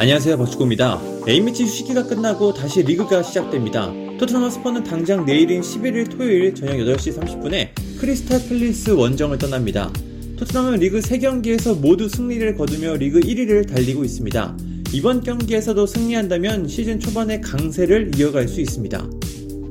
안녕하세요 박주호입니다. A매치 휴식기가 끝나고 다시 리그가 시작됩니다. 토트넘 핫스퍼는 당장 내일인 11일 토요일 저녁 8시 30분에 크리스탈 팰리스 원정을 떠납니다. 토트넘은 리그 3경기에서 모두 승리를 거두며 리그 1위를 달리고 있습니다. 이번 경기에서도 승리한다면 시즌 초반의 강세를 이어갈 수 있습니다.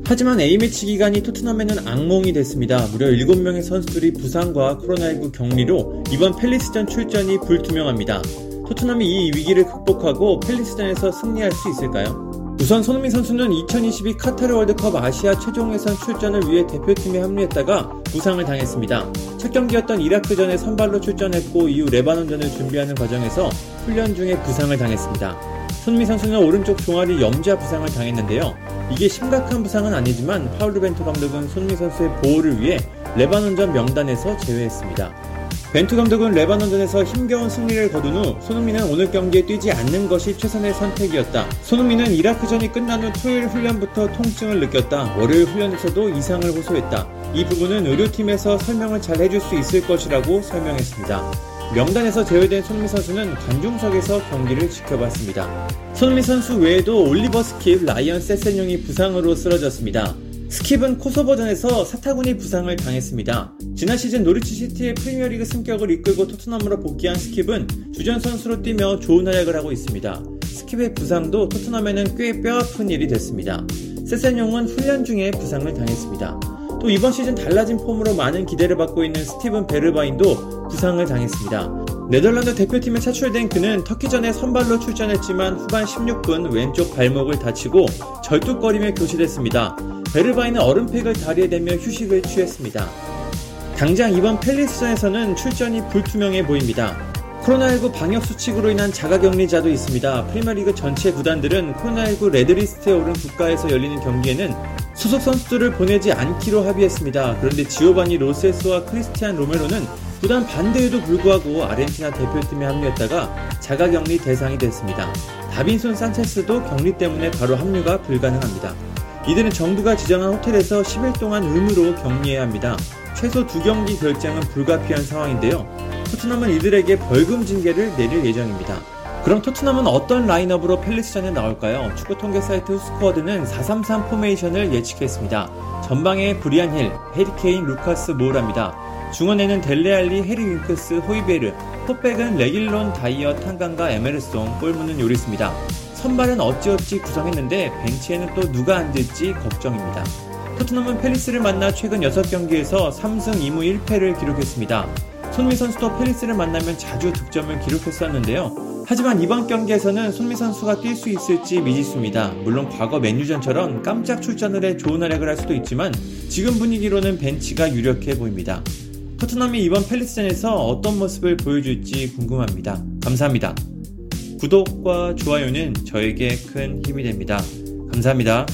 하지만 A매치 기간이 토트넘에는 악몽이 됐습니다. 무려 7명의 선수들이 부상과 코로나19 격리로 이번 팰리스전 출전이 불투명합니다. 토트넘이 이 위기를 극복하고 팰리스전에서 승리할 수 있을까요? 우선 손흥민 선수는 2022 카타르 월드컵 아시아 최종 예선 출전을 위해 대표팀에 합류했다가 부상을 당했습니다. 첫 경기였던 이라크전에 선발로 출전했고 이후 레바논전을 준비하는 과정에서 훈련 중에 부상을 당했습니다. 손흥민 선수는 오른쪽 종아리 염좌 부상을 당했는데요. 이게 심각한 부상은 아니지만 파울루 벤투 감독은 손흥민 선수의 보호를 위해 레바논전 명단에서 제외했습니다. 벤투 감독은 레바논전에서 힘겨운 승리를 거둔 후 손흥민은 오늘 경기에 뛰지 않는 것이 최선의 선택이었다. 손흥민은 이라크전이 끝난 후 토요일 훈련부터 통증을 느꼈다. 월요일 훈련에서도 이상을 호소했다. 이 부분은 의료팀에서 설명을 잘 해줄 수 있을 것이라고 설명했습니다. 명단에서 제외된 손흥민 선수는 관중석에서 경기를 지켜봤습니다. 손흥민 선수 외에도 올리버 스킵, 라이언 세세뇽이 부상으로 쓰러졌습니다. 스킵은 코소보전에서 사타구니 부상을 당했습니다. 지난 시즌 노리치 시티의 프리미어리그 승격을 이끌고 토트넘으로 복귀한 스킵은 주전 선수로 뛰며 좋은 활약을 하고 있습니다. 스킵의 부상도 토트넘에는 꽤 뼈아픈 일이 됐습니다. 세세뇽은 훈련 중에 부상을 당했습니다. 또 이번 시즌 달라진 폼으로 많은 기대를 받고 있는 스티븐 베르바인도 부상을 당했습니다. 네덜란드 대표팀에 차출된 그는 터키전에 선발로 출전했지만 후반 16분 왼쪽 발목을 다치고 절뚝거리며 교체됐습니다. 베르바인은 얼음팩을 다리에 대며 휴식을 취했습니다. 당장 이번 팰리스전에서는 출전이 불투명해 보입니다. 코로나19 방역 수칙으로 인한 자가격리자도 있습니다. 프리미어리그 전체 구단들은 코로나19 red list에 오른 국가에서 열리는 경기에는 소속 선수들을 보내지 않기로 합의했습니다. 그런데 지오바니 로셀소와 크리스티안 로메로는 구단 반대에도 불구하고 아르헨티나 대표팀에 합류했다가 자가격리 대상이 됐습니다. 다빈손 산체스도 격리 때문에 바로 합류가 불가능합니다. 이들은 정부가 지정한 호텔에서 10일 동안 의무로 격리해야 합니다. 최소 두 경기 결장은 불가피한 상황인데요. 토트넘은 이들에게 벌금 징계를 내릴 예정입니다. 그럼 토트넘은 어떤 라인업으로 팰리스전에 나올까요? 축구 통계 사이트 스쿼드는 433 포메이션을 예측했습니다. 전방에 브리안 힐, 해리 케인, 루카스 모우라입니다. 중원에는 델레 알리, 해리 윙크스, 호이베르, 포백은 레길론, 다이어, 탕강가 에메르송, 골문은 요리스입니다. 선발은 어찌어찌 구성했는데 벤치에는 또 누가 앉을지 걱정입니다. 토트넘은 팰리스를 만나 최근 6경기에서 3승 2무 1패를 기록했습니다. 손흥민 선수도 팰리스를 만나면 자주 득점을 기록했었는데요. 하지만 이번 경기에서는 손흥민 선수가 뛸 수 있을지 미지수입니다. 물론 과거 맨유전처럼 깜짝 출전을 해 좋은 활약을 할 수도 있지만 지금 분위기로는 벤치가 유력해 보입니다. 토트넘이 이번 펠리스전에서 어떤 모습을 보여줄지 궁금합니다. 감사합니다. 구독과 좋아요는 저에게 큰 힘이 됩니다. 감사합니다.